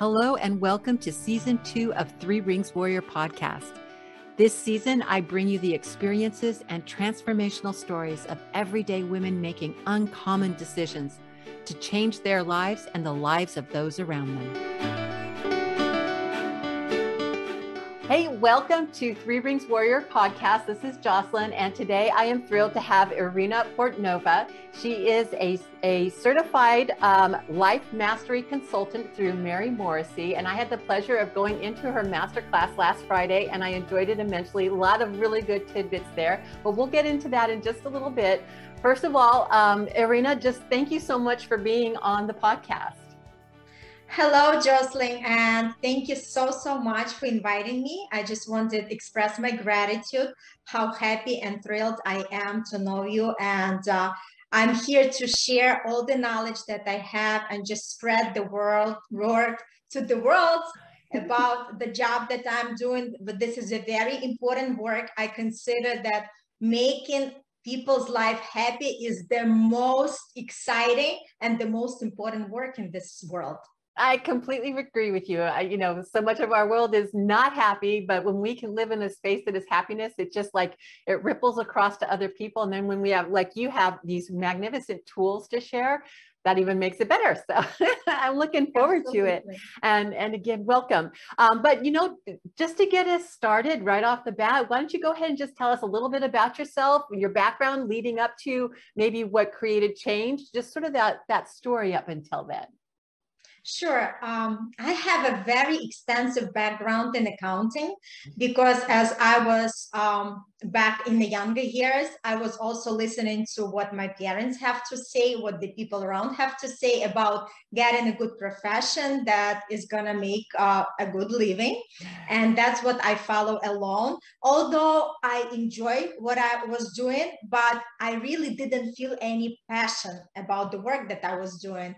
Hello, and welcome to season two of Three Rings Warrior podcast. This season, I bring you the experiences and transformational stories of everyday women making uncommon decisions to change their lives and the lives of those around them. Hey, welcome to Three Rings Warrior podcast. This is Jocelyn, and today I am thrilled to have Irina Portnova. She is a, a certified um, life mastery consultant through Mary Morrissey, and I had the pleasure of going into her masterclass last Friday, and I enjoyed it immensely. A lot of really good tidbits there, but we'll get into that in just a little bit. First of all, um, Irina, just thank you so much for being on the podcast. Hello, Jocelyn, and thank you so, so much for inviting me. I just wanted to express my gratitude, how happy and thrilled I am to know you. And uh, I'm here to share all the knowledge that I have and just spread the world word to the world about the job that I'm doing. But this is a very important work. I consider that making people's life happy is the most exciting and the most important work in this world. I completely agree with you. I, you know, so much of our world is not happy, but when we can live in a space that is happiness, it just like it ripples across to other people. And then when we have, like you have these magnificent tools to share, that even makes it better. So I'm looking forward Absolutely. to it. And and again, welcome. Um, but you know, just to get us started right off the bat, why don't you go ahead and just tell us a little bit about yourself, your background leading up to maybe what created change, just sort of that that story up until then. Sure. Um, I have a very extensive background in accounting because as I was um, back in the younger years, I was also listening to what my parents have to say, what the people around have to say about getting a good profession that is going to make uh, a good living. And that's what I follow along. Although I enjoy what I was doing, but I really didn't feel any passion about the work that I was doing.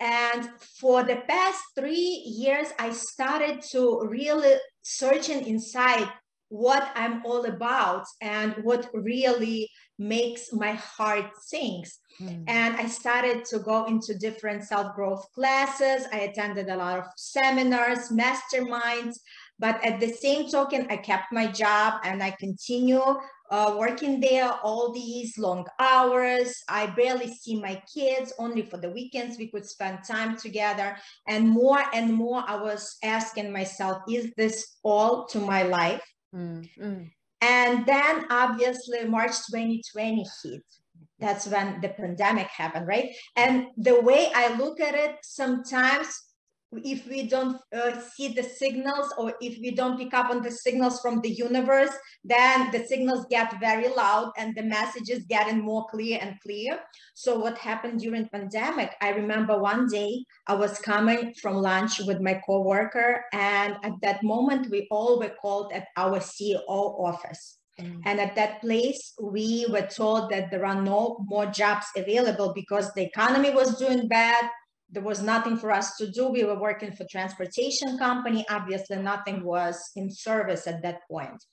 And for the past three years, I started to really searching inside what I'm all about and what really makes my heart sings. Mm. And I started to go into different self-growth classes. I attended a lot of seminars, masterminds, but at the same token, I kept my job and I continue uh, working there all these long hours. I barely see my kids, only for the weekends we could spend time together. And more and more, I was asking myself, is this all to my life? Mm, And then obviously, March 2020 hit. That's when the pandemic happened, right? And the way I look at it, sometimes if we don't uh, see the signals or if we don't pick up on the signals from the universe then the signals get very loud and the messages getting more clear and clear so what happened during pandemic i remember one day i was coming from lunch with my coworker and at that moment we all were called at our ceo office mm. And at that place, we were told that there are no more jobs available because the economy was doing bad there was nothing for us to do. We were working for transportation company. Obviously, nothing was in service at that point.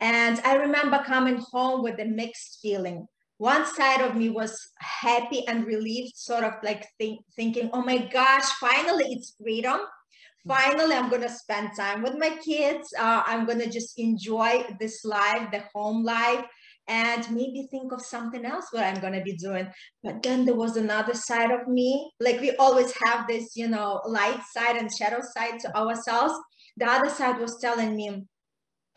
And I remember coming home with a mixed feeling. One side of me was happy and relieved, sort of like think, thinking, oh my gosh, finally it's freedom. Finally, I'm going to spend time with my kids. Uh, I'm going to just enjoy this life, the home life and maybe think of something else what I'm going to be doing. But then there was another side of me. Like we always have this, you know, light side and shadow side to ourselves. The other side was telling me,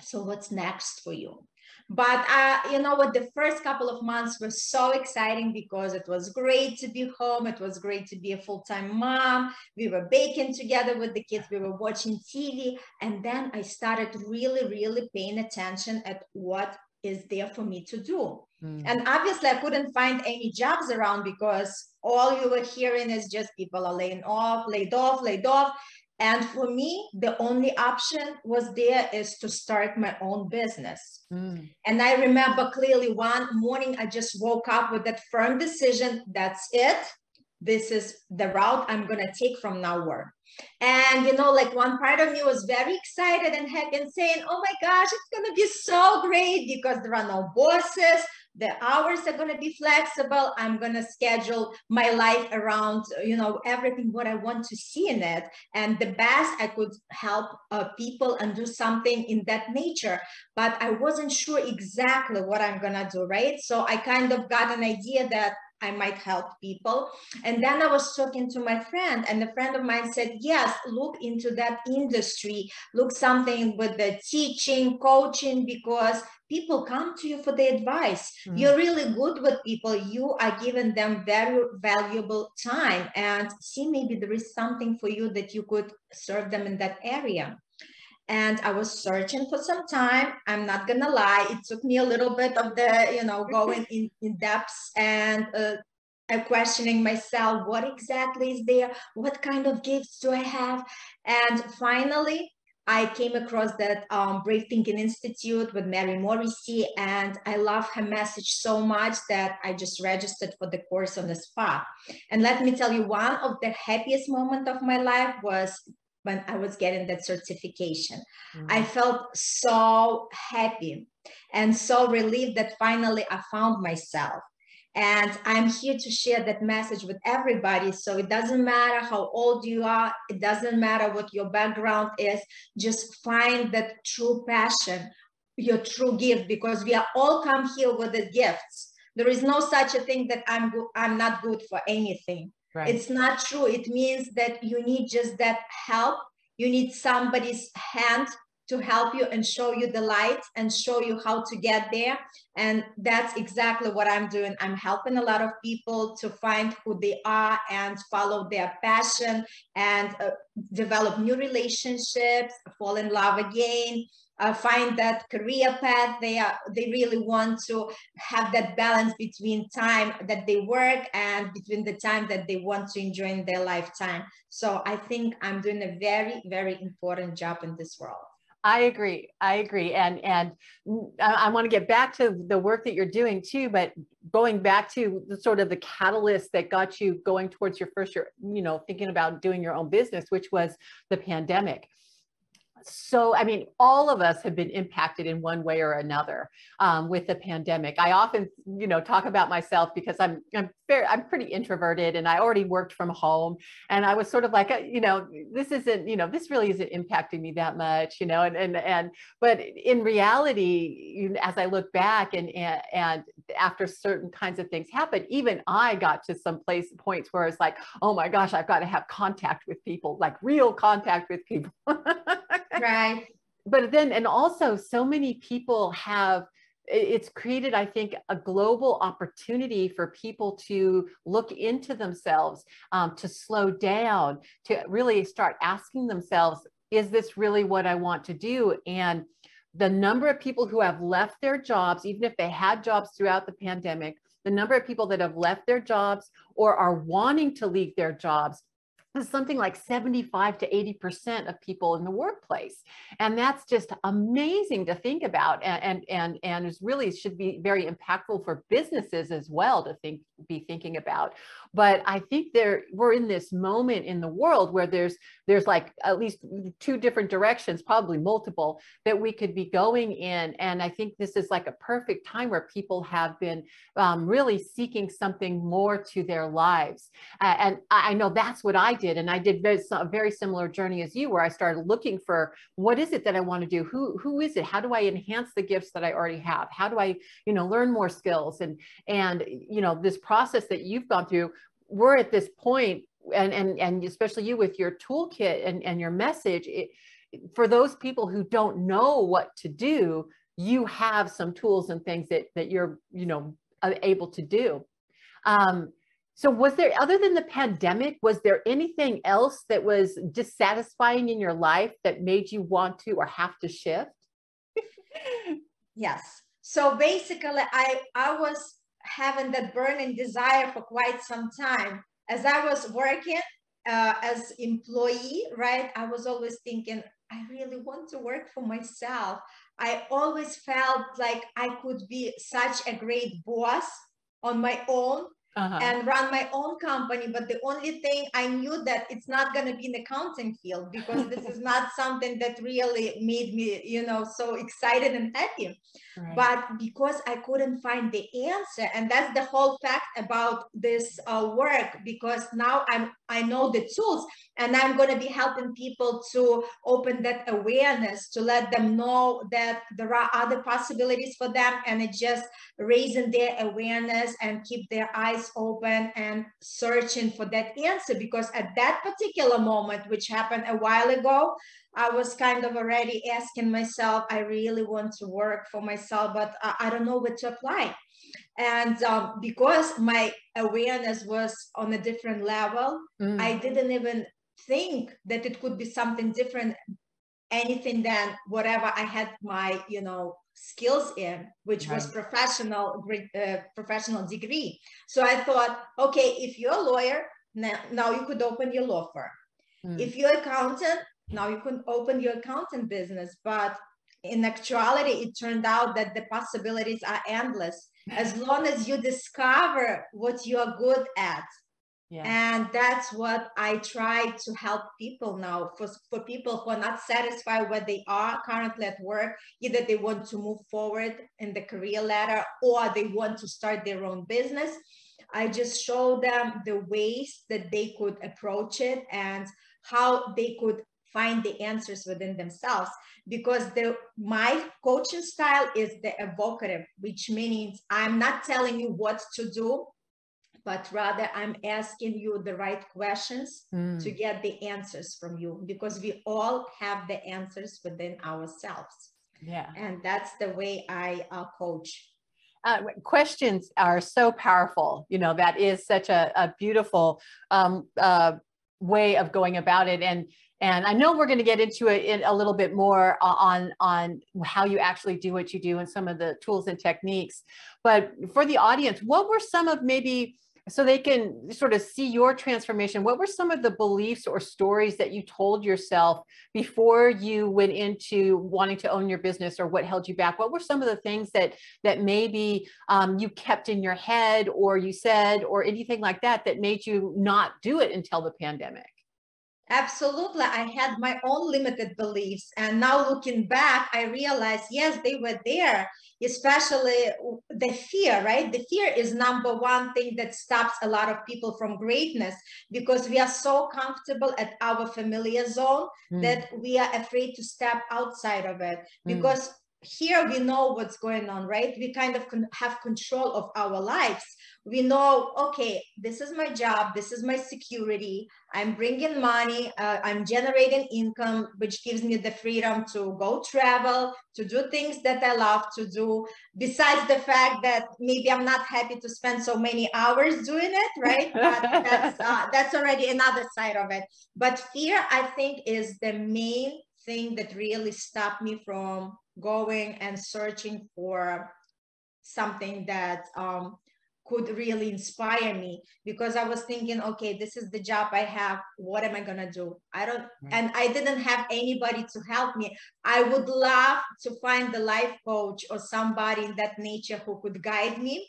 so what's next for you? But uh, you know what, the first couple of months were so exciting because it was great to be home. It was great to be a full-time mom. We were baking together with the kids. We were watching TV. And then I started really, really paying attention at what is there for me to do? Mm. And obviously, I couldn't find any jobs around because all you were hearing is just people are laying off, laid off, laid off. And for me, the only option was there is to start my own business. Mm. And I remember clearly one morning, I just woke up with that firm decision that's it. This is the route I'm to take from now on. And, you know, like one part of me was very excited and happy and saying, oh my gosh, it's to be so great because there are no bosses, the hours are to be flexible i'm to schedule my life around you know everything what i want to see in it and the best i could help uh, people and do something in that nature but i wasn't sure exactly what i'm to do right so i kind of got an idea that I might help people. And then I was talking to my friend, and a friend of mine said, Yes, look into that industry, look something with the teaching, coaching, because people come to you for the advice. Mm-hmm. You're really good with people. You are giving them very valuable time, and see, maybe there is something for you that you could serve them in that area and I was searching for some time. I'm not gonna lie, it took me a little bit of the, you know, going in, in depths and uh, questioning myself, what exactly is there? What kind of gifts do I have? And finally, I came across that um, Brave Thinking Institute with Mary Morrissey, and I love her message so much that I just registered for the course on the spot. And let me tell you, one of the happiest moments of my life was when I was getting that certification. Mm-hmm. I felt so happy and so relieved that finally I found myself. And I'm here to share that message with everybody. So it doesn't matter how old you are, it doesn't matter what your background is, just find that true passion, your true gift, because we are all come here with the gifts. There is no such a thing that I'm go- I'm not good for anything. Right. It's not true. It means that you need just that help. You need somebody's hand to help you and show you the light and show you how to get there. And that's exactly what I'm doing. I'm helping a lot of people to find who they are and follow their passion and uh, develop new relationships, fall in love again, uh, find that career path they are they really want to have that balance between time that they work and between the time that they want to enjoy in their lifetime so i think i'm doing a very very important job in this world I agree. I agree. And and I, I want to get back to the work that you're doing too, but going back to the sort of the catalyst that got you going towards your first year, you know, thinking about doing your own business, which was the pandemic so i mean all of us have been impacted in one way or another um, with the pandemic. I often you know talk about myself because i'm i'm very i'm pretty introverted and i already worked from home. And i was sort of like uh, you know this isn't you know this really isn't impacting me that much you know and and and but in reality as i look back and and, and after certain kinds of things happen even i got to some place points where it's like oh my gosh i've got to have contact with people like real contact with people right. But then and also so many people have it's created i think a global opportunity for people to look into themselves um, to slow down to really start asking themselves is this really what i want to do? And the number of people who have left their jobs even if they had jobs throughout the pandemic the number of people that have left their jobs or are wanting to leave their jobs something like 75 to 80% of people in the workplace. And that's just amazing to think about and, and, and, and is really should be very impactful for businesses as well to think, be thinking about. But I think there we're in this moment in the world where there's, there's like at least two different directions, probably multiple that we could be going in. And I think this is like a perfect time where people have been um, really seeking something more to their lives. Uh, and I know that's what I did and i did very, a very similar journey as you where i started looking for what is it that i want to do who who is it how do i enhance the gifts that i already have how do i you know learn more skills and and you know this process that you've gone through we're at this point and and and especially you with your toolkit and and your message it, for those people who don't know what to do you have some tools and things that that you're you know able to do um, so was there, other than the pandemic, was there anything else that was dissatisfying in your life that made you want to or have to shift? yes. So basically I, I was having that burning desire for quite some time. As I was working uh, as employee, right, I was always thinking, I really want to work for myself. I always felt like I could be such a great boss on my own uh-huh. and run my own company. But the only thing I knew that it's not going to be in the accounting field because this is not something that really made me, you know, so excited and happy. Right. But because I couldn't find the answer, and that's the whole fact about this uh, work, because now I'm I know the tools and I'm going to be helping people to open that awareness, to let them know that there are other possibilities for them, and it just raising their awareness and keep their eyes open and searching for that answer. Because at that particular moment, which happened a while ago, I was kind of already asking myself, I really want to work for myself, but I, I don't know where to apply. And um, because my awareness was on a different level, mm. I didn't even think that it could be something different, anything than whatever I had my, you know, skills in, which right. was professional, uh, professional degree. So I thought, okay, if you're a lawyer, now, now you could open your law firm. Mm. If you're accountant, now you can open your accountant business. But in actuality, it turned out that the possibilities are endless as long as you discover what you are good at. Yeah. And that's what I try to help people now for, for people who are not satisfied where they are currently at work. Either they want to move forward in the career ladder or they want to start their own business. I just show them the ways that they could approach it and how they could find the answers within themselves because the my coaching style is the evocative which means i'm not telling you what to do but rather i'm asking you the right questions mm. to get the answers from you because we all have the answers within ourselves. Yeah. And that's the way i uh, coach. Uh, questions are so powerful. You know that is such a, a beautiful um, uh, way of going about it. And and I know we're going to get into it a little bit more on on how you actually do what you do and some of the tools and techniques. But for the audience, what were some of maybe so they can sort of see your transformation what were some of the beliefs or stories that you told yourself before you went into wanting to own your business or what held you back what were some of the things that that maybe um, you kept in your head or you said or anything like that that made you not do it until the pandemic Absolutely. I had my own limited beliefs. And now looking back, I realized, yes, they were there, especially the fear, right? The fear is number one thing that stops a lot of people from greatness because we are so comfortable at our familiar zone mm. that we are afraid to step outside of it mm. because here we know what's going on, right? We kind of have control of our lives. We know, okay, this is my job, this is my security. I'm bringing money, uh, I'm generating income, which gives me the freedom to go travel, to do things that I love to do. Besides the fact that maybe I'm not happy to spend so many hours doing it, right? But that's uh, that's already another side of it. But fear, I think, is the main thing that really stopped me from going and searching for something that um, could really inspire me because I was thinking, okay, this is the job I have. What am I gonna do? I don't, and I didn't have anybody to help me. I would love to find the life coach or somebody in that nature who could guide me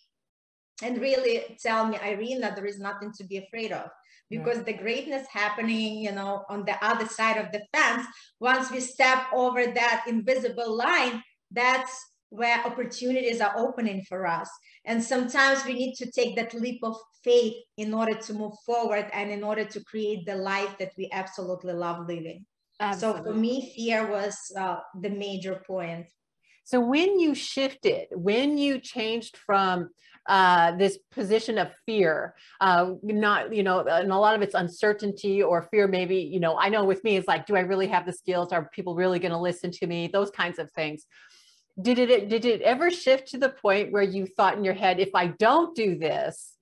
and really tell me, Irina, there is nothing to be afraid of because yeah. the greatness happening you know on the other side of the fence once we step over that invisible line that's where opportunities are opening for us and sometimes we need to take that leap of faith in order to move forward and in order to create the life that we absolutely love living absolutely. so for me fear was uh, the major point so when you shifted when you changed from uh, this position of fear, uh, not, you know, and a lot of it's uncertainty or fear, maybe, you know, I know with me, it's like, do I really have the skills? Are people really going to listen to me? Those kinds of things. Did it, did it ever shift to the point where you thought in your head, if I don't do this,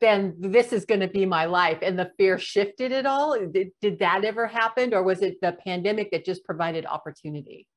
then this is going to be my life and the fear shifted at all did, did that ever happen or was it the pandemic that just provided opportunity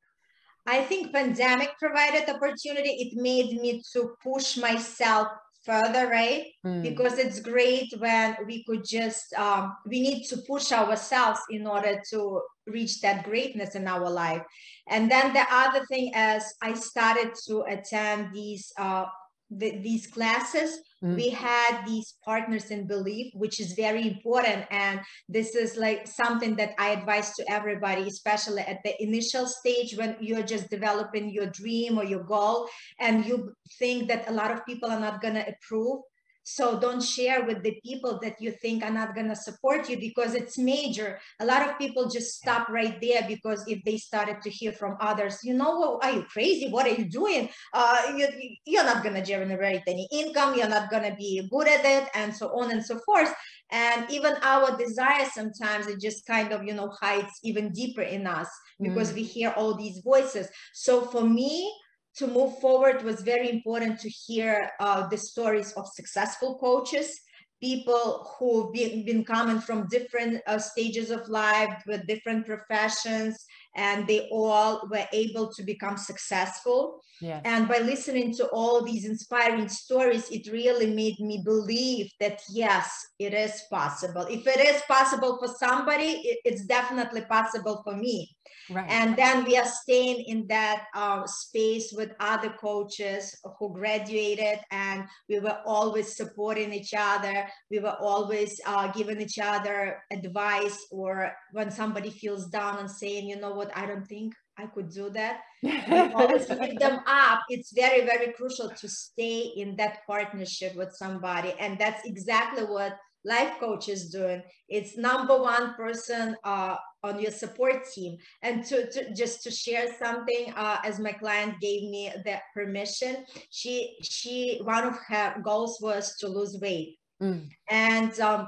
I think pandemic provided opportunity. It made me to push myself further, right? Mm. Because it's great when we could just um, we need to push ourselves in order to reach that greatness in our life. And then the other thing is I started to attend these uh, the, these classes. Mm. we had these partners in belief which is very important. And this is like something that i advise to everybody especially at the initial stage when you're just developing your dream or your goal and you think that a lot of people are not going to approve so don't share with the people that you think are not going to support you because it's major. A lot of people just stop right there because if they started to hear from others, you know, well, are you crazy? What are you doing? Uh, you, you're not going to generate any income. You're not going to be good at it and so on and so forth. And even our desire sometimes it just kind of, you know, hides even deeper in us because mm. we hear all these voices. So for me, to move forward was very important to hear uh, the stories of successful coaches people who've been, been coming from different uh, stages of life with different professions and they all were able to become successful. Yeah. and by listening to all these inspiring stories it really made me believe that yes it is possible. If it is possible for somebody it, it's definitely possible for me Right. And then we are staying in that uh, space with other coaches who graduated, and we were always supporting each other. We were always uh, giving each other advice, or when somebody feels down and saying, you know what, I don't think I could do that. We always lift them up. It's very, very crucial to stay in that partnership with somebody. And that's exactly what life coach is doing. It's number one person uh, on your support team and to, to just to share something uh, as my client gave me the permission she she one of her goals was to lose weight mm. and um,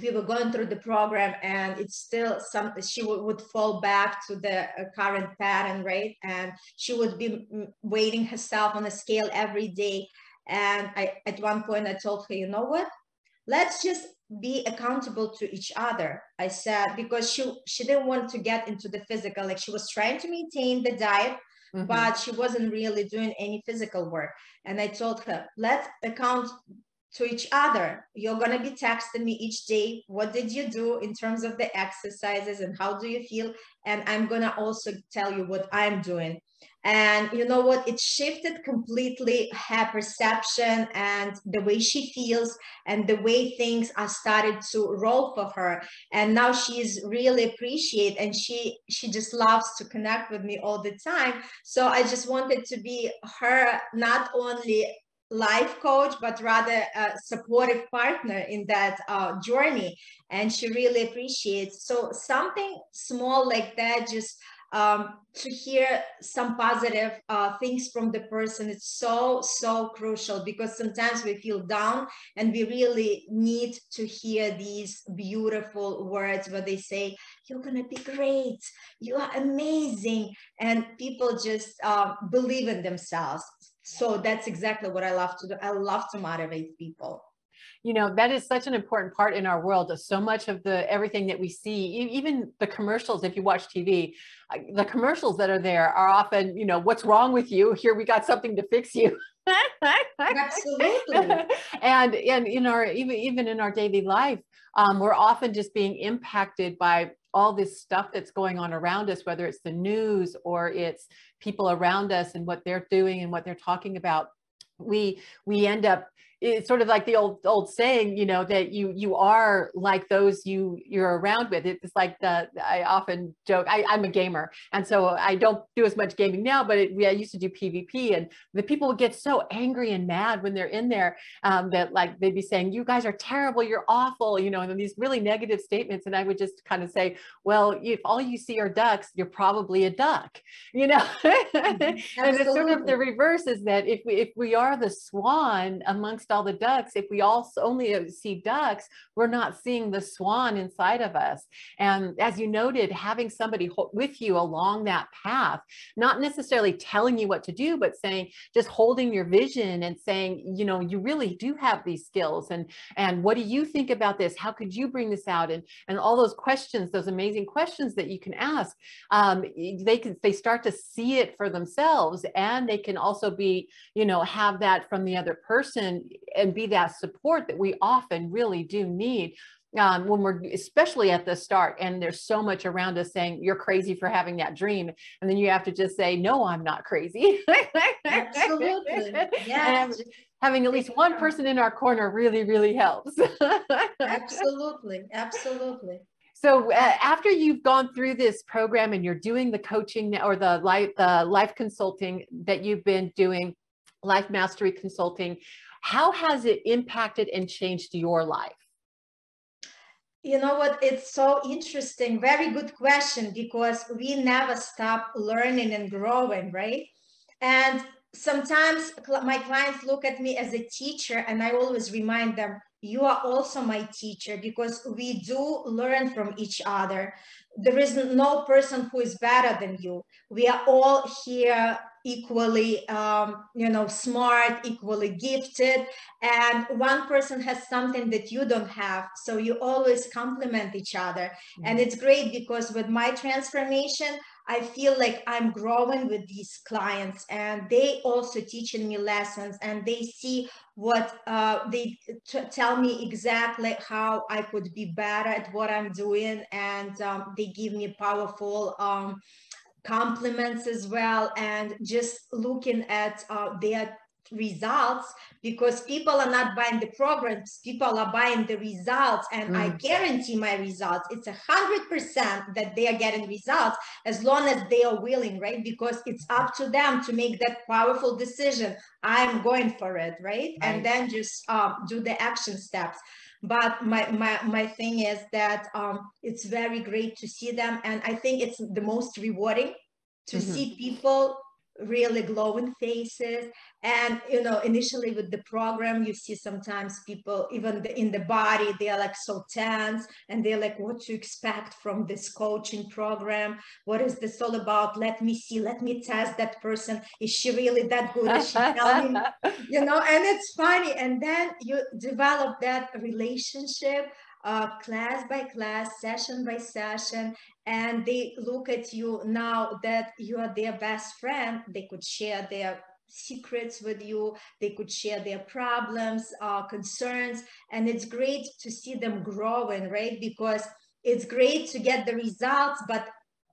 we were going through the program and it's still some she would, would fall back to the uh, current pattern right and she would be mm, weighing herself on a scale every day and I, at one point i told her you know what let's just be accountable to each other i said because she she didn't want to get into the physical like she was trying to maintain the diet mm-hmm. but she wasn't really doing any physical work and i told her let's account to each other you're going to be texting me each day what did you do in terms of the exercises and how do you feel and i'm going to also tell you what i'm doing and you know what? It shifted completely her perception and the way she feels and the way things are started to roll for her. And now she's really appreciate and she she just loves to connect with me all the time. So I just wanted to be her not only life coach, but rather a supportive partner in that uh, journey. And she really appreciates. So something small like that just um, to hear some positive uh, things from the person it's so so crucial because sometimes we feel down and we really need to hear these beautiful words where they say you're gonna be great you are amazing and people just uh, believe in themselves so that's exactly what i love to do. I love to motivate people. You know that is such an important part in our world. So much of the everything that we see even the commercials if you watch tv the commercials that are there are often you know what's wrong with you? Here we got something to fix you. Absolutely. And and in our even even in our daily life um, we're often just being impacted by all this stuff that's going on around us whether it's the news or it's people around us and what they're doing and what they're talking about we we end up it's sort of like the old old saying you know that you you are like those you you're around with. It's like the i often joke I, i'm a gamer and so i don't do as much gaming now but it, we, i used to do pvp and the people would get so angry and mad when they're in there um, that like they'd be saying you guys are terrible you're awful you know and these really negative statements and i would just kind of say well if all you see are ducks you're probably a duck you know? Mm-hmm. and it's sort of the reverse is that if we if we are the swan amongst all the ducks, if we all only uh, see ducks, we're not seeing the swan inside of us. And as you noted, having somebody with you along that path, not necessarily telling you what to do, but saying, just holding your vision and saying, you know, you really do have these skills. And, and what do you think about this? How could you bring this out? And, and all those questions, those amazing questions that you can ask, um, they can, they start to see it for themselves and they can also be, you know, have that from the other person and be that support that we often really do need um, when we're especially at the start and there's so much around us saying you're crazy for having that dream and then you have to just say no i'm not crazy. Absolutely. Yeah having at least one person in our corner really really helps. Absolutely. Absolutely. So uh, after you've gone through this program and you're doing the coaching or the life the life consulting that you've been doing life mastery consulting how has it impacted and changed your life you know what? It's so interesting. Very good question because we never stop learning and growing, right? And sometimes my clients look at me as a teacher, and I always remind them, you are also my teacher because we do learn from each other. There is no person who is better than you. We are all here equally um, you know smart equally gifted and one person has something that you don't have so you always complement each other mm-hmm. and it's great because with my transformation i feel like i'm growing with these clients and they also teaching me lessons and they see what uh, they t- tell me exactly how i could be better at what i'm doing and um, they give me powerful um, compliments as well and just looking at uh, their results because people are not buying the programs people are buying the results and mm. i guarantee my results it's a hundred percent that they are getting results as long as they are willing right because it's up to them to make that powerful decision i'm going for it right, right. and then just um, do the action steps but my my my thing is that um, it's very great to see them and i think it's the most rewarding to mm-hmm. see people really glowing faces. And you know initially with the program you see sometimes people even the, in the body they are like so tense and they're like what to expect from this coaching program. What is this all about? Let me see let me test that person. Is she really that good? Is she telling you know and it's funny. And then you develop that relationship uh, class by class, session by session, and they look at you now that you are their best friend. They could share their secrets with you they could share their problems uh, concerns and it's great to see them growing right because it's great to get the results but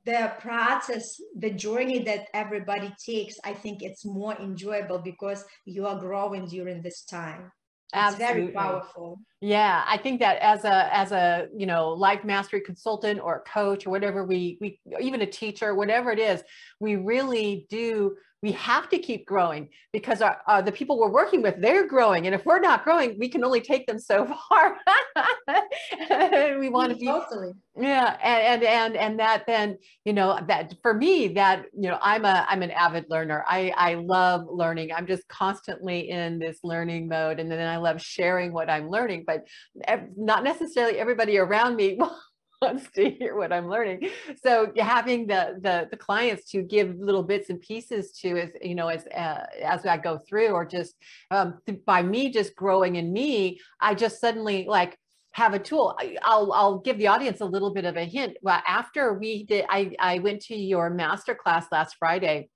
the process the journey that everybody takes i think it's more enjoyable because you are growing during this time it's Absolutely. very powerful. Yeah, I think that as a as a you know life mastery consultant or a coach or whatever we we even a teacher whatever it is, we really do we have to keep growing because our, uh, the people we're working with they're growing. And if we're not growing we can only take them so far. We want to be totally. Yeah and, and and and that then you know that for me that you know i'm a i'm an avid learner. I i love learning. I'm just constantly in this learning mode. And then i love sharing what i'm learning but not necessarily everybody around me wants to hear what I'm learning. So having the the the clients to give little bits and pieces to as you know as uh, as I go through, or just um, by me just growing in me, I just suddenly like have a tool. I'll I'll give the audience a little bit of a hint. Well, after we did, I I went to your master class last Friday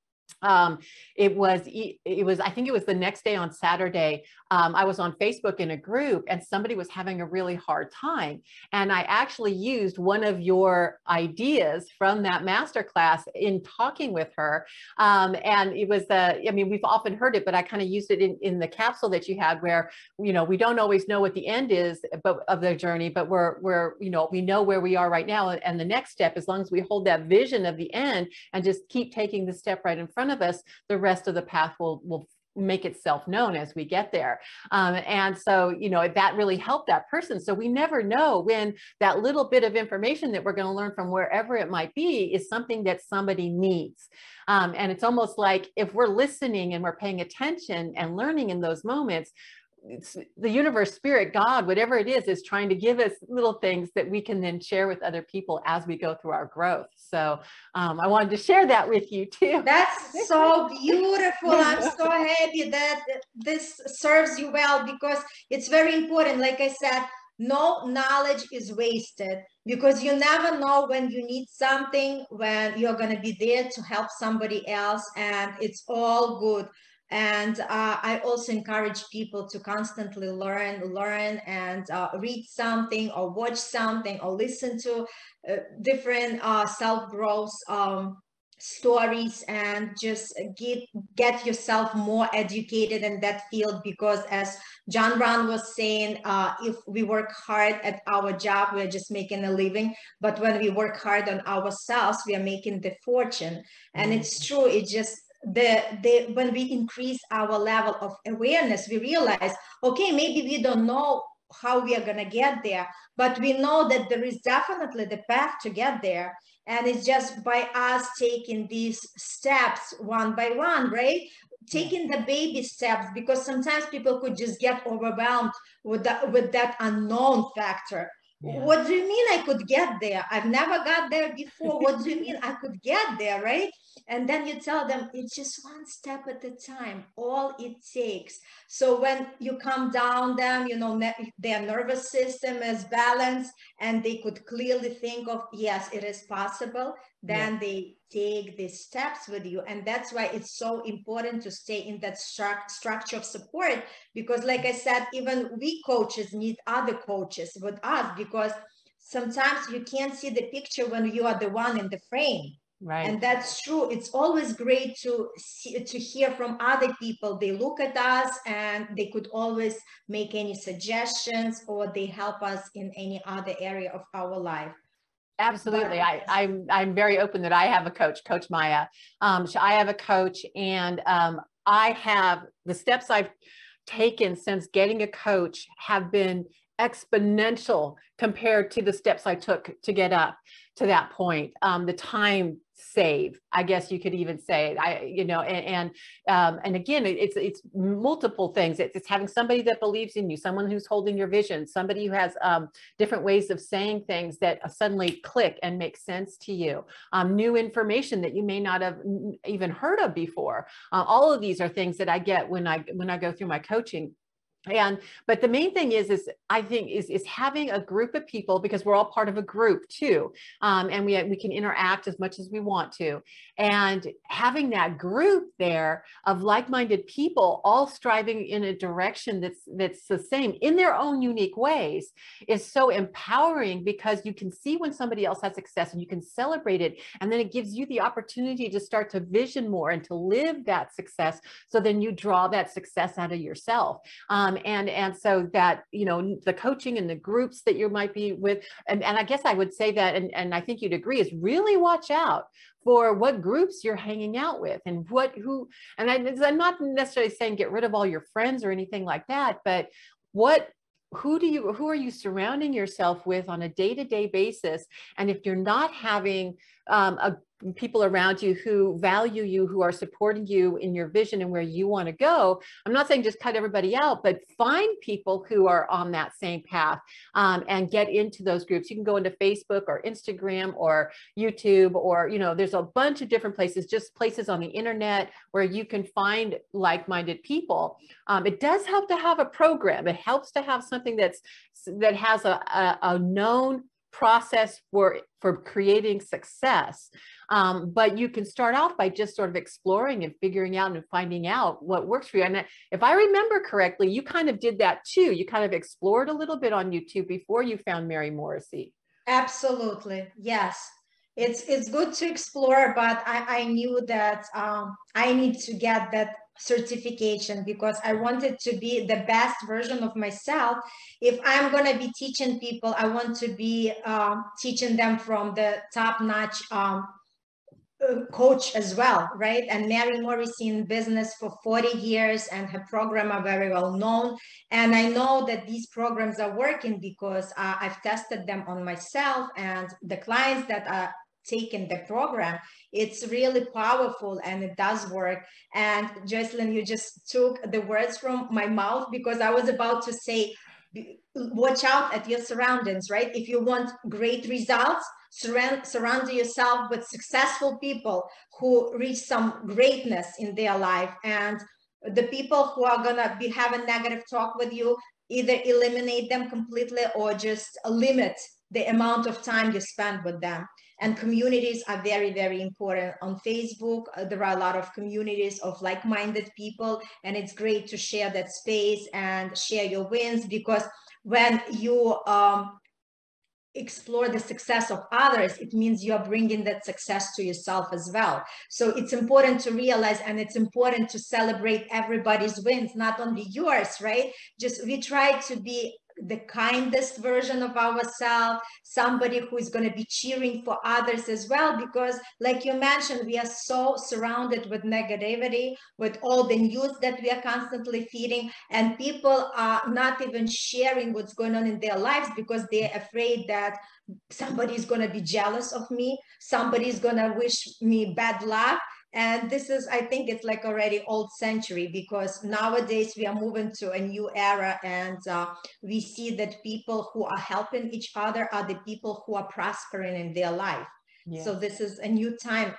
um, it was it was i think it was the next day on saturday um, i was on facebook in a group and somebody was having a really hard time. And i actually used one of your ideas from that master class in talking with her. Um, and it was uh, i mean we've often heard it but i kind of used it in, in the capsule that you had where you know we don't always know what the end is but of the journey but we're we're you know we know where we are right now. And the next step as long as we hold that vision of the end and just keep taking the step right in front of us, the rest of the path will, will make itself known as we get there. Um, and so, you know, that really helped that person. So we never know when that little bit of information that we're going to learn from wherever it might be is something that somebody needs. Um, and it's almost like if we're listening and we're paying attention and learning in those moments, the universe spirit god whatever it is is trying to give us little things that we can then share with other people as we go through our growth. So um, i wanted to share that with you too. That's so beautiful. I'm so happy that this serves you well because it's very important. Like i said no knowledge is wasted because you never know when you need something when you're going to be there to help somebody else and it's all good And uh, I also encourage people to constantly learn, learn and uh, read something or watch something or listen to uh, different uh, self-growth um, stories and just get get yourself more educated in that field because as jim rohn was saying uh, if we work hard at our job we're just making a living but when we work hard on ourselves we are making the fortune and mm-hmm. it's true it just the, the when we increase our level of awareness we realize okay maybe we don't know how we are going to get there but we know that there is definitely the path to get there. And it's just by us taking these steps one by one right? Taking the baby steps because sometimes people could just get overwhelmed with that with that unknown factor. Yeah. what do you mean i could get there? I've never got there before. What do you mean i could get there right and then you tell them it's just one step at a time all it takes. So when you calm down them you know their nervous system is balanced and they could clearly think of yes it is possible then yeah. they take these steps with you. And that's why it's so important to stay in that stru- structure of support because like i said even we coaches need other coaches with us because sometimes you can't see the picture when you are the one in the frame Right. And that's true. It's always great to see, to hear from other people. They look at us and they could always make any suggestions or they help us in any other area of our life. Absolutely. I, I'm, I'm very open that I have a coach, Coach Maya. Um, so I have a coach and um, I have the steps I've taken since getting a coach have been exponential compared to the steps I took to get up to that point. Um, the time save i guess you could even say. I you know and and, um, and again it's it's multiple things. It's, it's, having somebody that believes in you someone who's holding your vision somebody who has um, different ways of saying things that suddenly click and make sense to you. Um, new information that you may not have even heard of before. Uh, all of these are things that i get when i when i go through my coaching and but the main thing is is i think is is having a group of people because we're all part of a group too um, and we we can interact as much as we want to. And having that group there of like-minded people all striving in a direction that's that's the same in their own unique ways is so empowering because you can see when somebody else has success and you can celebrate it and then it gives you the opportunity to start to vision more and to live that success. So then you draw that success out of yourself. Um, um, and and so that you know the coaching and the groups that you might be with and, and i guess i would say that and, and i think you'd agree is really watch out for what groups you're hanging out with and what who and I, i'm not necessarily saying get rid of all your friends or anything like that but what who do you who are you surrounding yourself with on a day-to-day basis? And if you're not having um, a people around you who value you, who are supporting you in your vision and where you want to go. I'm not saying just cut everybody out, but find people who are on that same path um, and get into those groups. You can go into Facebook or Instagram or YouTube or, you know, there's a bunch of different places, just places on the internet where you can find like-minded people. Um, it does help to have a program. It helps to have something that's that has a, a, a known process for for creating success. Um, but you can start off by just sort of exploring and figuring out and finding out what works for you. And if i remember correctly you kind of did that too. You kind of explored a little bit on youtube before you found mary morrissey. Absolutely. Yes. It's it's good to explore but i i knew that um, i need to get that certification because I wanted to be the best version of myself. If I'm going to be teaching people, I want to be um, teaching them from the top notch um, uh, coach as well, right? And Mary Morrissey in business for 40 years and her program are very well known. And I know that these programs are working because uh, I've tested them on myself and the clients that are taken the program it's really powerful and it does work. And jocelyn you just took the words from my mouth because i was about to say watch out at your surroundings right? If you want great results surround surround yourself with successful people who reach some greatness in their life. And the people who are gonna be having negative talk with you either eliminate them completely or just limit the amount of time you spend with them. And communities are very, very important. On Facebook, uh, there are a lot of communities of like-minded people, and it's great to share that space and share your wins because when you um, explore the success of others, it means you're bringing that success to yourself as well. So it's important to realize and it's important to celebrate everybody's wins, not only yours, right? Just we try to be the kindest version of ourselves, somebody who is going to be cheering for others as well. Because, like you mentioned, we are so surrounded with negativity, with all the news that we are constantly feeding, and people are not even sharing what's going on in their lives because they're afraid that somebody is going to be jealous of me, somebody is going to wish me bad luck and this is, I think it's like already old century because nowadays we are moving to a new era and uh, we see that people who are helping each other are the people who are prospering in their life. Yeah. So this is a new time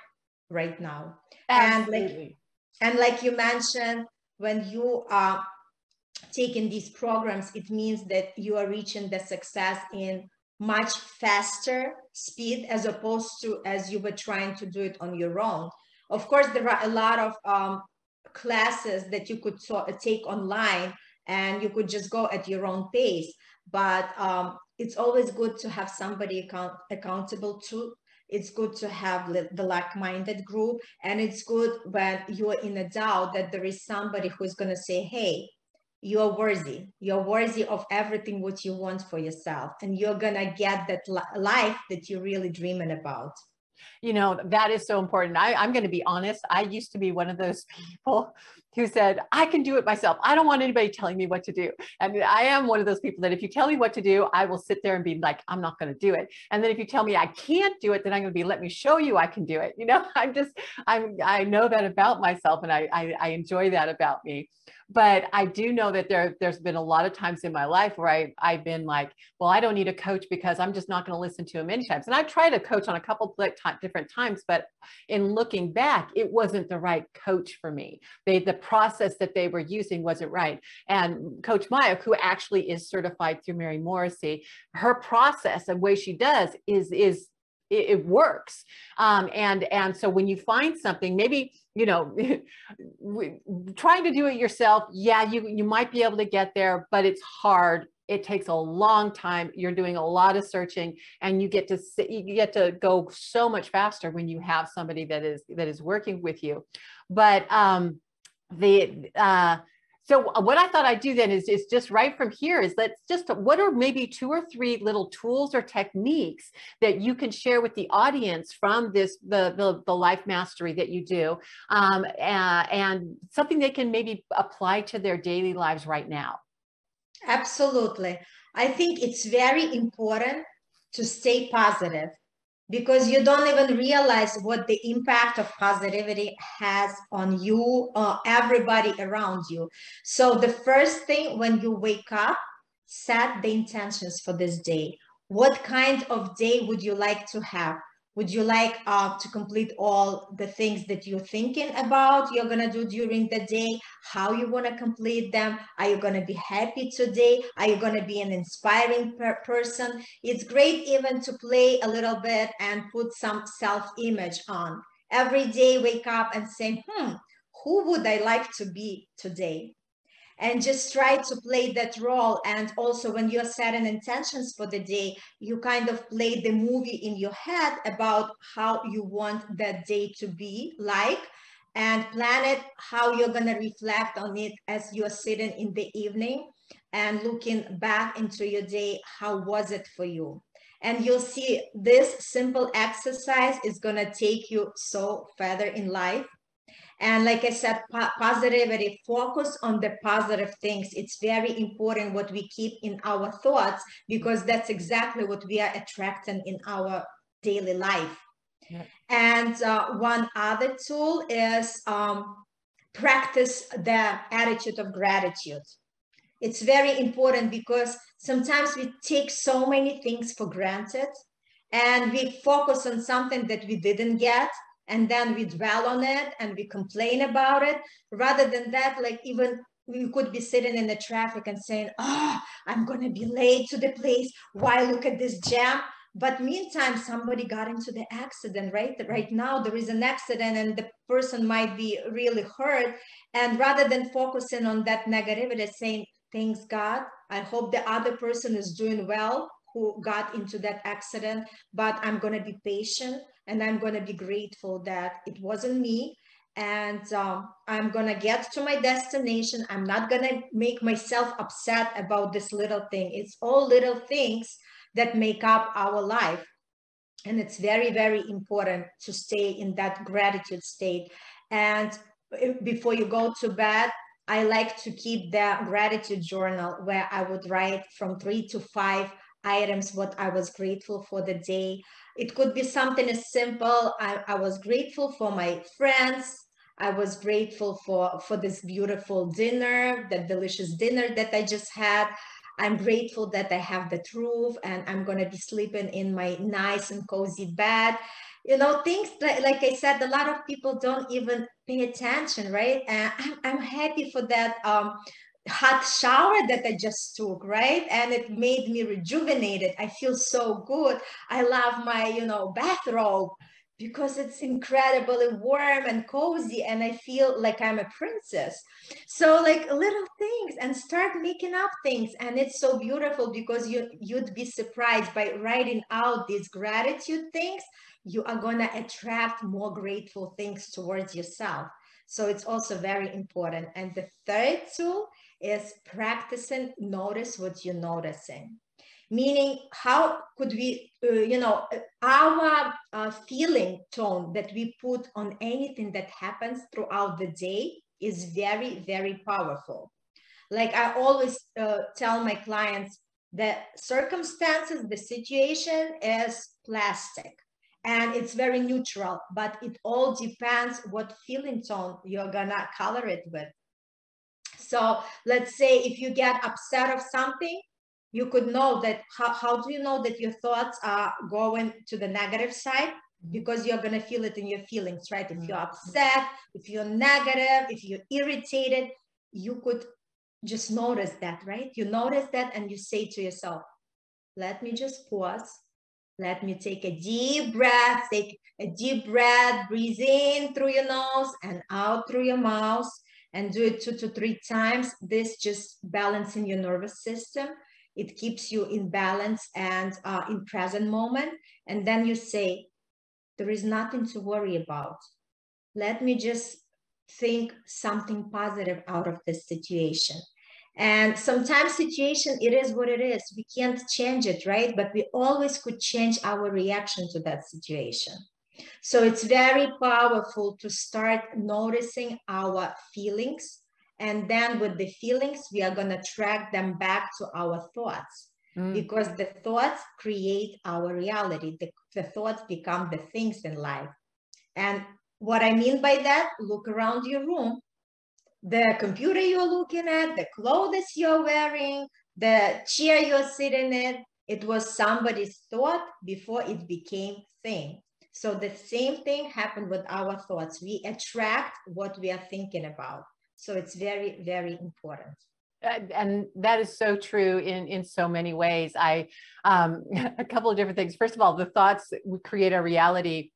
right now. Absolutely. And like, and like you mentioned, when you are taking these programs, it means that you are reaching the success in much faster speed as opposed to as you were trying to do it on your own of course, there are a lot of um, classes that you could so, take online and you could just go at your own pace. But um, it's always good to have somebody account accountable to. It's good to have the like-minded group. And it's good when you're in a doubt that there is somebody who's going to say, hey, you're worthy. You're worthy of everything what you want for yourself. And you're going to get that life that you're really dreaming about you know, that is so important. I, I'm going to be honest. I used to be one of those people who said, I can do it myself. I don't want anybody telling me what to do. I mean, I am one of those people that if you tell me what to do, I will sit there and be like, I'm not going to do it. And then if you tell me I can't do it, then I'm going to be, let me show you I can do it. You know, I'm just, I'm, I know that about myself and I, I, I enjoy that about me. But I do know that there, there's been a lot of times in my life where I, I've been like, well, I don't need a coach because I'm just not going to listen to him many times. And I've tried to coach on a couple different times, but in looking back, it wasn't the right coach for me. They, the process that they were using wasn't right. And Coach Maya, who actually is certified through Mary Morrissey, her process and way she does is, is it, it works. Um, and, and so when you find something, maybe, you know, trying to do it yourself, yeah, you, you might be able to get there, but it's hard it takes a long time you're doing a lot of searching and you get to you get to go so much faster when you have somebody that is that is working with you but um the uh so what I thought I'd do then is, is just right from here is let's just, what are maybe two or three little tools or techniques that you can share with the audience from this, the, the, the life mastery that you do um, and something they can maybe apply to their daily lives right now? Absolutely. I think it's very important to stay positive because you don't even realize what the impact of positivity has on you or everybody around you. So the first thing when you wake up, set the intentions for this day. What kind of day would you like to have? Would you like uh, to complete all the things that you're thinking about you're going to do during the day? How you want to complete them? Are you going to be happy today? Are you going to be an inspiring per person? It's great even to play a little bit and put some self-image on. Every day wake up and say hmm who would i like to be today and just try to play that role. And also when you're setting intentions for the day, you kind of play the movie in your head about how you want that day to be like and plan it how you're going to reflect on it as you're sitting in the evening and looking back into your day how was it for you and you'll see this simple exercise is going to take you so further in life and like I said, po positivity, focus on the positive things. It's very important what we keep in our thoughts because that's exactly what we are attracting in our daily life. Yeah. And uh, one other tool is um, practice the attitude of gratitude. It's very important because sometimes we take so many things for granted and we focus on something that we didn't get and then we dwell on it and we complain about it rather than that like even we could be sitting in the traffic and saying, oh, I'm to be late to the place. Why look at this jam? But meantime, somebody got into the accident, right? Right now, there is an accident and the person might be really hurt. And rather than focusing on that negativity, saying, thanks God, I hope the other person is doing well who got into that accident, but I'm going to be patient and I'm going to be grateful that it wasn't me and um, I'm gonna get to my destination. I'm not gonna make myself upset about this little thing. It's all little things that make up our life. And it's very, very important to stay in that gratitude state. And before you go to bed, I like to keep the gratitude journal where I would write from three to five items what I was grateful for the day. It could be something as simple. I, I was grateful for my friends, I was grateful for, for this beautiful dinner, that delicious dinner that I just had. I'm grateful that I have the roof and I'm going to be sleeping in my nice and cozy bed. You know, things that, like I said, a lot of people don't even pay attention, right? And I'm, I'm happy for that um, hot shower that I just took, right? And it made me rejuvenated. I feel so good. I love my, you know, bathrobe because it's incredibly warm and cozy and i feel like i'm a princess so like little things and start making up things and it's so beautiful because you you'd be surprised by writing out these gratitude things you are going to attract more grateful things towards yourself so it's also very important and the third tool is practicing notice what you're noticing. Meaning how could we uh, you know our uh, feeling tone that we put on anything that happens throughout the day is very very powerful. Like i always uh, tell my clients that circumstances the situation is plastic and it's very neutral but it all depends what feeling tone you're gonna color it with so let's say if you get upset of something you could know that how, how do you know that your thoughts are going to the negative side? Because you're going to feel it in your feelings right? If you're mm-hmm. upset if you're negative if you're irritated you could just notice that right? You notice that and you say to yourself let me just pause. Let me take a deep breath take a deep breath breathe in through your nose and out through your mouth and do it two to three times. This just balancing your nervous system. It keeps you in balance and uh, in present moment. And then you say there is nothing to worry about. Let me just think something positive out of this situation. And sometimes situation it is what it is. We can't change it right? But we always could change our reaction to that situation so it's very powerful to start noticing our feelings and then with the feelings, we are going to track them back to our thoughts mm. because the thoughts create our reality. The, the thoughts become the things in life. And what I mean by that, look around your room. The computer you're looking at, the clothes you're wearing, the chair you're sitting in, it was somebody's thought before it became thing. So the same thing happened with our thoughts. We attract what we are thinking about. So it's very, very important. And that is so true in, in so many ways. I, um, a couple of different things. First of all, the thoughts we create our reality.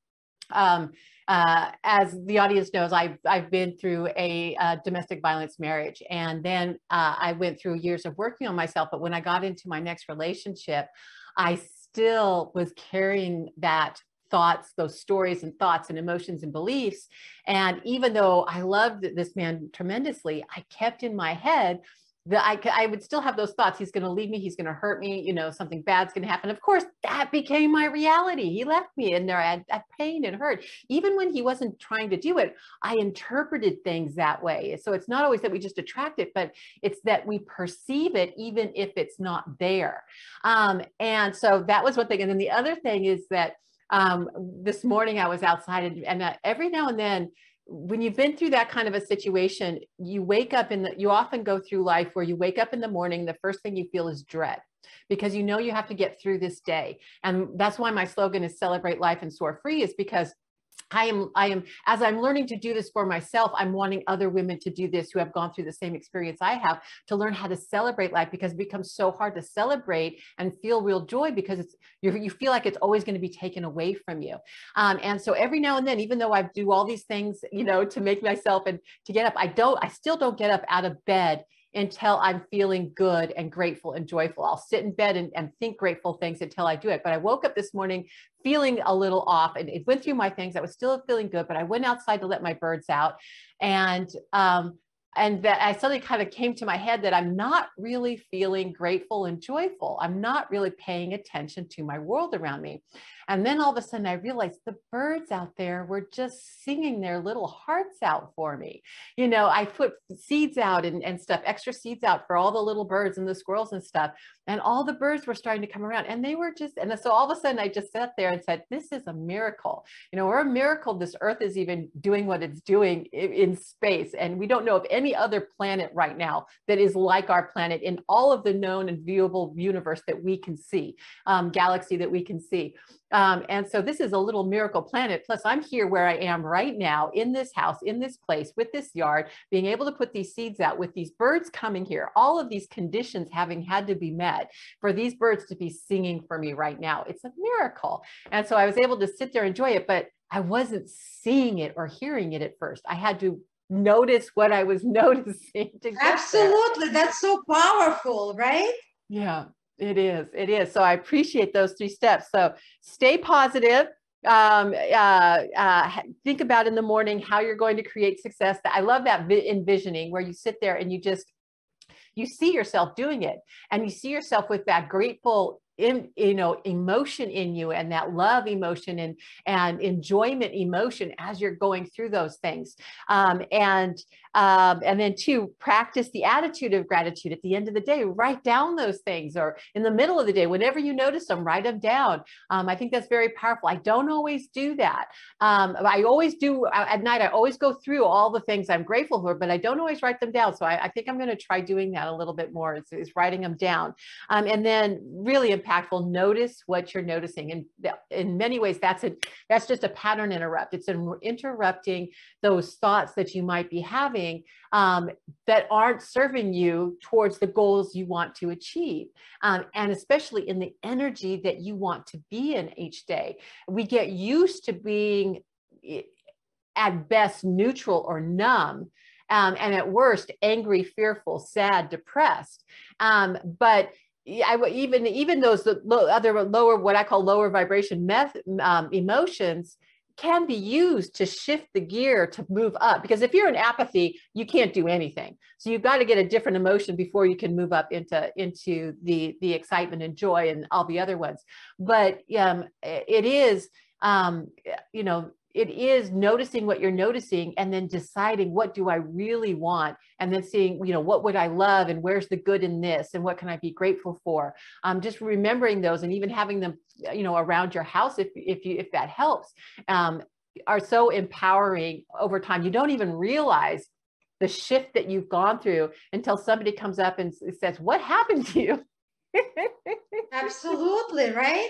Um, uh, as the audience knows, I've, I've been through a, a domestic violence marriage. And then uh, I went through years of working on myself. But when I got into my next relationship, I still was carrying that thoughts, those stories and thoughts and emotions and beliefs. And even though I loved this man tremendously, I kept in my head that I, I would still have those thoughts. He's going to leave me. He's going to hurt me. You know, something bad's going to happen. Of course, that became my reality. He left me in there at, at pain and hurt. Even when he wasn't trying to do it, I interpreted things that way. So it's not always that we just attract it, but it's that we perceive it even if it's not there. Um, and so that was one thing. And then the other thing is that um, this morning I was outside and, and uh, every now and then when you've been through that kind of a situation, you wake up in the, you often go through life where you wake up in the morning, the first thing you feel is dread because you know you have to get through this day. And that's why my slogan is celebrate life and soar free is because I am, I am, as I'm learning to do this for myself, I'm wanting other women to do this who have gone through the same experience I have to learn how to celebrate life because it becomes so hard to celebrate and feel real joy because it's, you feel like it's always going to be taken away from you. Um, and so every now and then, even though I do all these things, you know, to make myself and to get up, I don't, I still don't get up out of bed until I'm feeling good and grateful and joyful. I'll sit in bed and, and, think grateful things until I do it. But I woke up this morning feeling a little off and it went through my things. I was still feeling good, but I went outside to let my birds out. And um, and that I suddenly kind of came to my head that I'm not really feeling grateful and joyful. I'm not really paying attention to my world around me. And then all of a sudden I realized the birds out there were just singing their little hearts out for me. You know, I put seeds out and, and stuff, extra seeds out for all the little birds and the squirrels and stuff. And all the birds were starting to come around and they were just, and so all of a sudden I just sat there and said, this is a miracle. You know, we're a miracle. This earth is even doing what it's doing in, in space. And we don't know of any other planet right now that is like our planet in all of the known and viewable universe that we can see, um, galaxy that we can see. Um, and so this is a little miracle planet. Plus, I'm here where I am right now in this house, in this place, with this yard, being able to put these seeds out with these birds coming here, all of these conditions having had to be met for these birds to be singing for me right now. It's a miracle. And so I was able to sit there, and enjoy it, but I wasn't seeing it or hearing it at first. I had to notice what I was noticing. Absolutely. There. That's so powerful, right? Yeah. It is. It is. So I appreciate those three steps. So stay positive. Um, uh, uh, think about in the morning how you're going to create success. I love that envisioning where you sit there and you just you see yourself doing it and you see yourself with that grateful in, you know emotion in you and that love emotion and and enjoyment emotion as you're going through those things um, and um, and then two, practice the attitude of gratitude at the end of the day. Write down those things or in the middle of the day, whenever you notice them, write them down. Um, I think that's very powerful. I don't always do that. Um, I always do uh, at night. I always go through all the things I'm grateful for, but I don't always write them down. So I, I think I'm going to try doing that a little bit more is, is writing them down. Um, and then really impactful, notice what you're noticing. And in many ways, that's a, that's just a pattern interrupt. It's an interrupting those thoughts that you might be having having um, that aren't serving you towards the goals you want to achieve. Um, and especially in the energy that you want to be in each day. We get used to being at best neutral or numb. Um, and at worst, angry, fearful, sad, depressed. Um, but I even even those other lower what I call lower vibration meth, um, emotions can be used to shift the gear to move up because if you're in apathy you can't do anything. So you've got to get a different emotion before you can move up into into the the excitement and joy and all the other ones. But um it is um you know it is noticing what you're noticing and then deciding what do I really want and then seeing, you know, what would I love and where's the good in this and what can I be grateful for? Um, just remembering those and even having them, you know, around your house if, if you, if that helps, um, are so empowering over time. You don't even realize the shift that you've gone through until somebody comes up and says, what happened to you? Absolutely, right?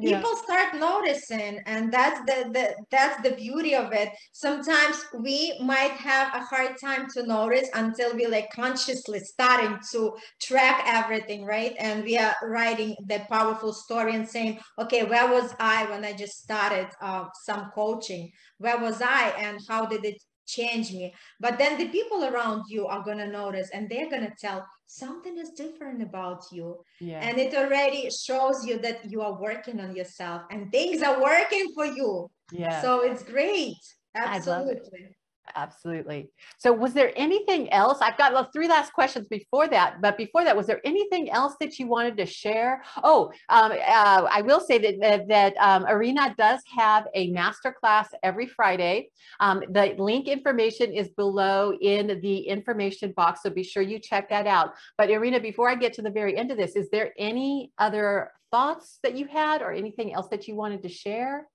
People yeah. start noticing and that's the, the that's the beauty of it. Sometimes we might have a hard time to notice until we like consciously starting to track everything right? And we are writing the powerful story and saying okay where was i when i just started uh, some coaching? Where was i and how did it change me. But then the people around you are going to notice and they're going to tell something is different about you. Yeah. and it already shows you that you are working on yourself and things are working for you. Yeah. So it's great. Absolutely Absolutely. So was there anything else? I've got three last questions before that, but before that, was there anything else that you wanted to share? Oh, um, uh, I will say that, that, that um, Irina does have a masterclass every Friday. Um, the link information is below in the information box, so be sure you check that out. But Irina, before I get to the very end of this, is there any other thoughts that you had or anything else that you wanted to share?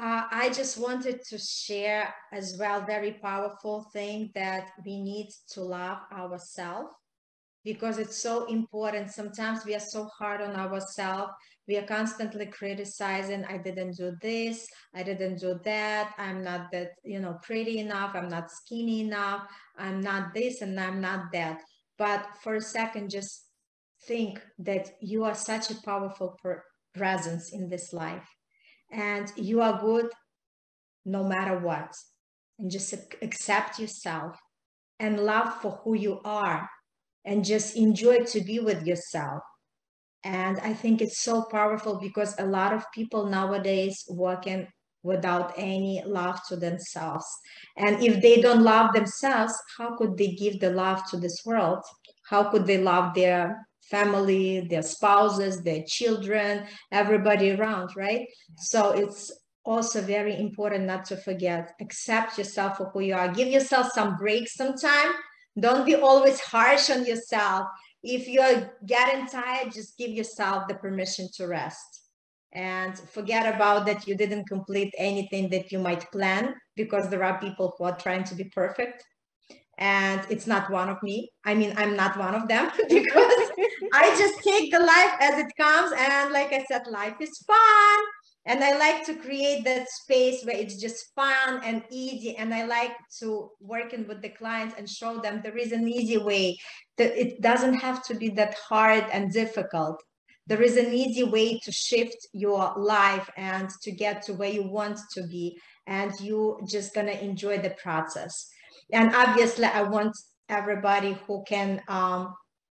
Uh, I just wanted to share as well very powerful thing that we need to love ourselves because it's so important. Sometimes we are so hard on ourselves. We are constantly criticizing, I didn't do this, I didn't do that, I'm not that, you know, pretty enough, I'm not skinny enough, I'm not this and I'm not that. But for a second, just think that you are such a powerful per- presence in this life and you are good no matter what. And just accept yourself and love for who you are and just enjoy to be with yourself. And I think it's so powerful because a lot of people nowadays working without any love to themselves. And if they don't love themselves, how could they give the love to this world? How could they love their family, their spouses, their children, everybody around, right? So it's also very important not to forget accept yourself for who you are. Give yourself some breaks sometime. Don't be always harsh on yourself. If you're getting tired just give yourself the permission to rest. And forget about that you didn't complete anything that you might plan because there are people who are trying to be perfect. And it's not one of me. I mean i'm not one of them because i just take the life as it comes and like i said life is fun. And i like to create that space where it's just fun and easy and i like to working with the clients and show them there is an easy way. That it doesn't have to be that hard and difficult. There is an easy way to shift your life and to get to where you want to be and you just gonna enjoy the process. And obviously i want everybody who can um,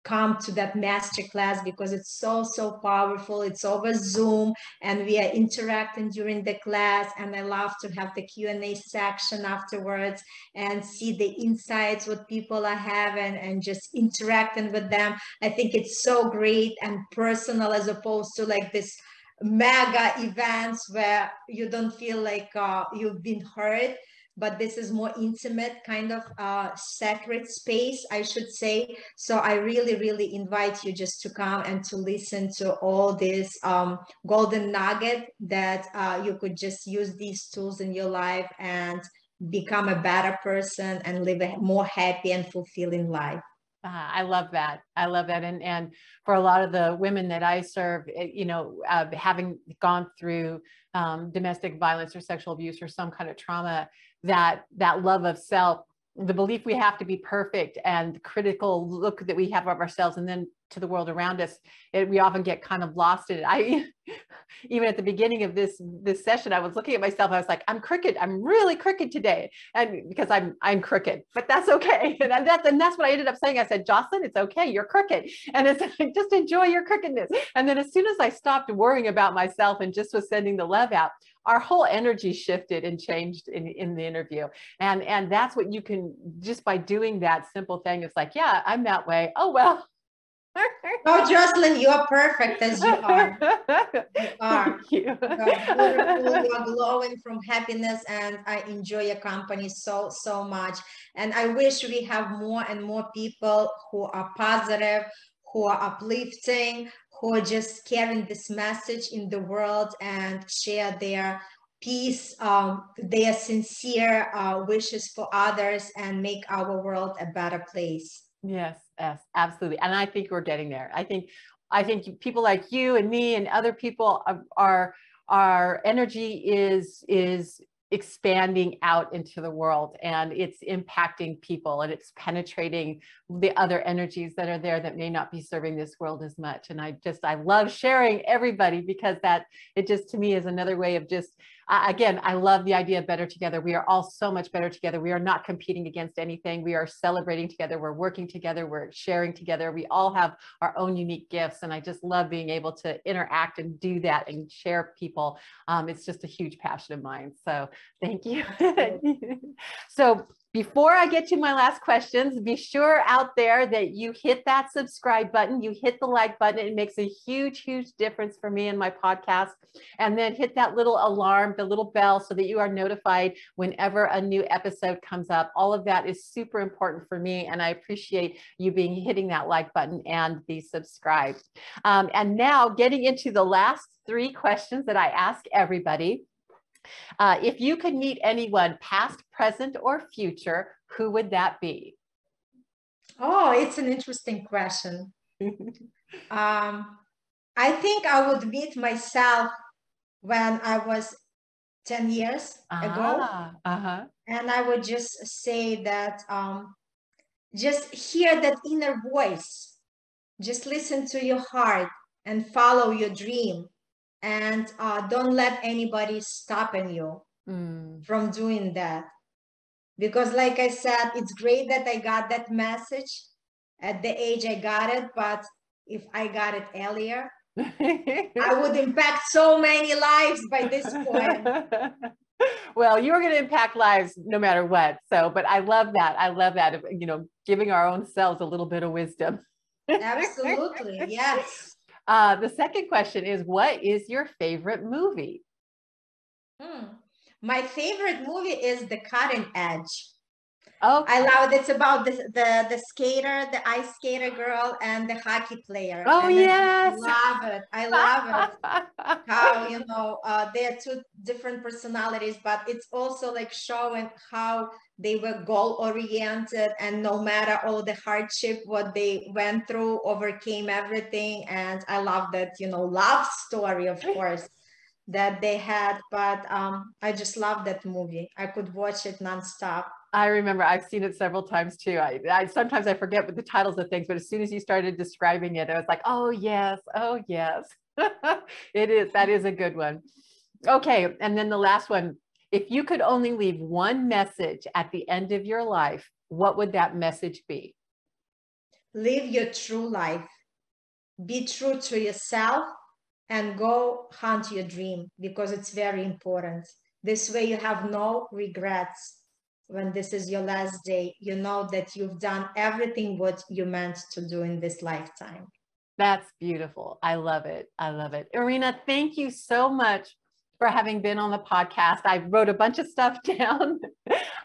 come to that master class because it's so so powerful. It's over zoom and we are interacting during the class and i love to have the q&a section afterwards and see the insights what people are having and just interacting with them. I think it's so great and personal as opposed to like this mega events where you don't feel like uh, you've been heard but this is more intimate kind of uh, sacred space, I should say. So I really, really invite you just to come and to listen to all this um, golden nugget that uh, you could just use these tools in your life and become a better person and live a more happy and fulfilling life. Uh, I love that. I love that. And and for a lot of the women that I serve, it, you know, uh, having gone through um, domestic violence or sexual abuse or some kind of trauma, that that love of self the belief we have to be perfect and the critical look that we have of ourselves and then to the world around us it, we often get kind of lost in it. I even at the beginning of this this session i was looking at myself i was like i'm crooked. I'm really crooked today. And because i'm i'm crooked but that's okay. And that's and that's what i ended up saying. I said jocelyn it's okay. You're crooked. And it's like just enjoy your crookedness. And then as soon as i stopped worrying about myself and just was sending the love out our whole energy shifted and changed in, in the interview. And, and that's what you can, just by doing that simple thing, it's like, yeah, I'm that way. Oh, well, oh, Jocelyn, you are perfect as you are. You are. Thank you. You are, you are glowing from happiness, and I enjoy your company so, so much. And I wish we have more and more people who are positive, who are uplifting, who are just carrying this message in the world and share their peace, um, their sincere uh, wishes for others and make our world a better place. Yes, yes, absolutely. And I think we're getting there. I think, I think people like you and me and other people are, are our energy is is expanding out into the world and it's impacting people and it's penetrating the other energies that are there that may not be serving this world as much. And i just i love sharing everybody because that it just to me is another way of just again, I love the idea of better together. We are all so much better together. We are not competing against anything. We are celebrating together. We're working together. We're sharing together. We all have our own unique gifts. And I just love being able to interact and do that and share people. Um, it's just a huge passion of mine. So thank you. so before I get to my last questions, be sure out there that you hit that subscribe button, you hit the like button. It makes a huge, huge difference for me and my podcast. And then hit that little alarm, the little bell, so that you are notified whenever a new episode comes up. All of that is super important for me. And I appreciate you being hitting that like button and be subscribed. Um, and now getting into the last three questions that I ask everybody. Uh, if you could meet anyone, past, present, or future, who would that be? Oh, it's an interesting question. um, I think I would meet myself when I was 10 years ah, ago. Uh-huh. And I would just say that um, just hear that inner voice. Just listen to your heart and follow your dream. And uh, don't let anybody stopping you mm. from doing that. Because like I said, it's great that I got that message at the age I got it, but if I got it earlier, I would impact so many lives by this point. well, you are going to impact lives no matter what. So, but I love that. I love that. You know, giving our own selves a little bit of wisdom. Absolutely. Yes. Uh, the second question is What is your favorite movie? Hmm. My favorite movie is The Cutting Edge. Oh, I love it. It's about the, the the skater, the ice skater girl, and the hockey player. Oh and yes, I love it. I love it. how you know uh, they are two different personalities, but it's also like showing how they were goal oriented, and no matter all the hardship what they went through, overcame everything. And I love that you know love story, of course. that they had but um, i just love that movie i could watch it nonstop I remember I've seen it several times too. I, I sometimes I forget what the titles of things, but as soon as you started describing it, I was like, oh yes, oh yes. it is that is a good one. Okay, and then the last one. If you could only leave one message at the end of your life, what would that message be? Live your true life. Be true to yourself and go hunt your dream because it's very important. This way you have no regrets when this is your last day, you know that you've done everything what you meant to do in this lifetime. That's beautiful. I love it. I love it. Irina, thank you so much for having been on the podcast. I wrote a bunch of stuff down.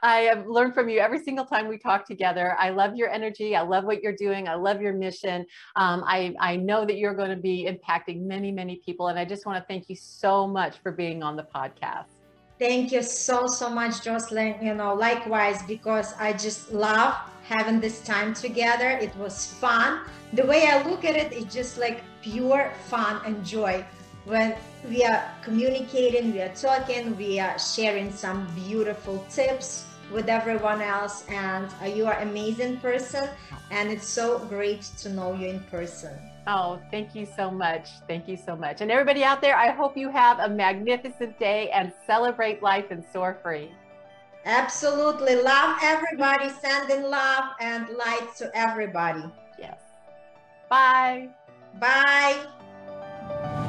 I have learned from you every single time we talk together. I love your energy. I love what you're doing. I love your mission. Um, I, I know that you're going to be impacting many, many people. And I just want to thank you so much for being on the podcast. Thank you so, so much, Jocelyn. You know, likewise, because I just love having this time together. It was fun. The way I look at it, it's just like pure fun and joy. When we are communicating, we are talking, we are sharing some beautiful tips with everyone else. And you are amazing person. And it's so great to know you in person. Oh, thank you so much. Thank you so much. And everybody out there, I hope you have a magnificent day and celebrate life and soar free. Absolutely. Love everybody, sending love and light to everybody. Yes. Bye. Bye.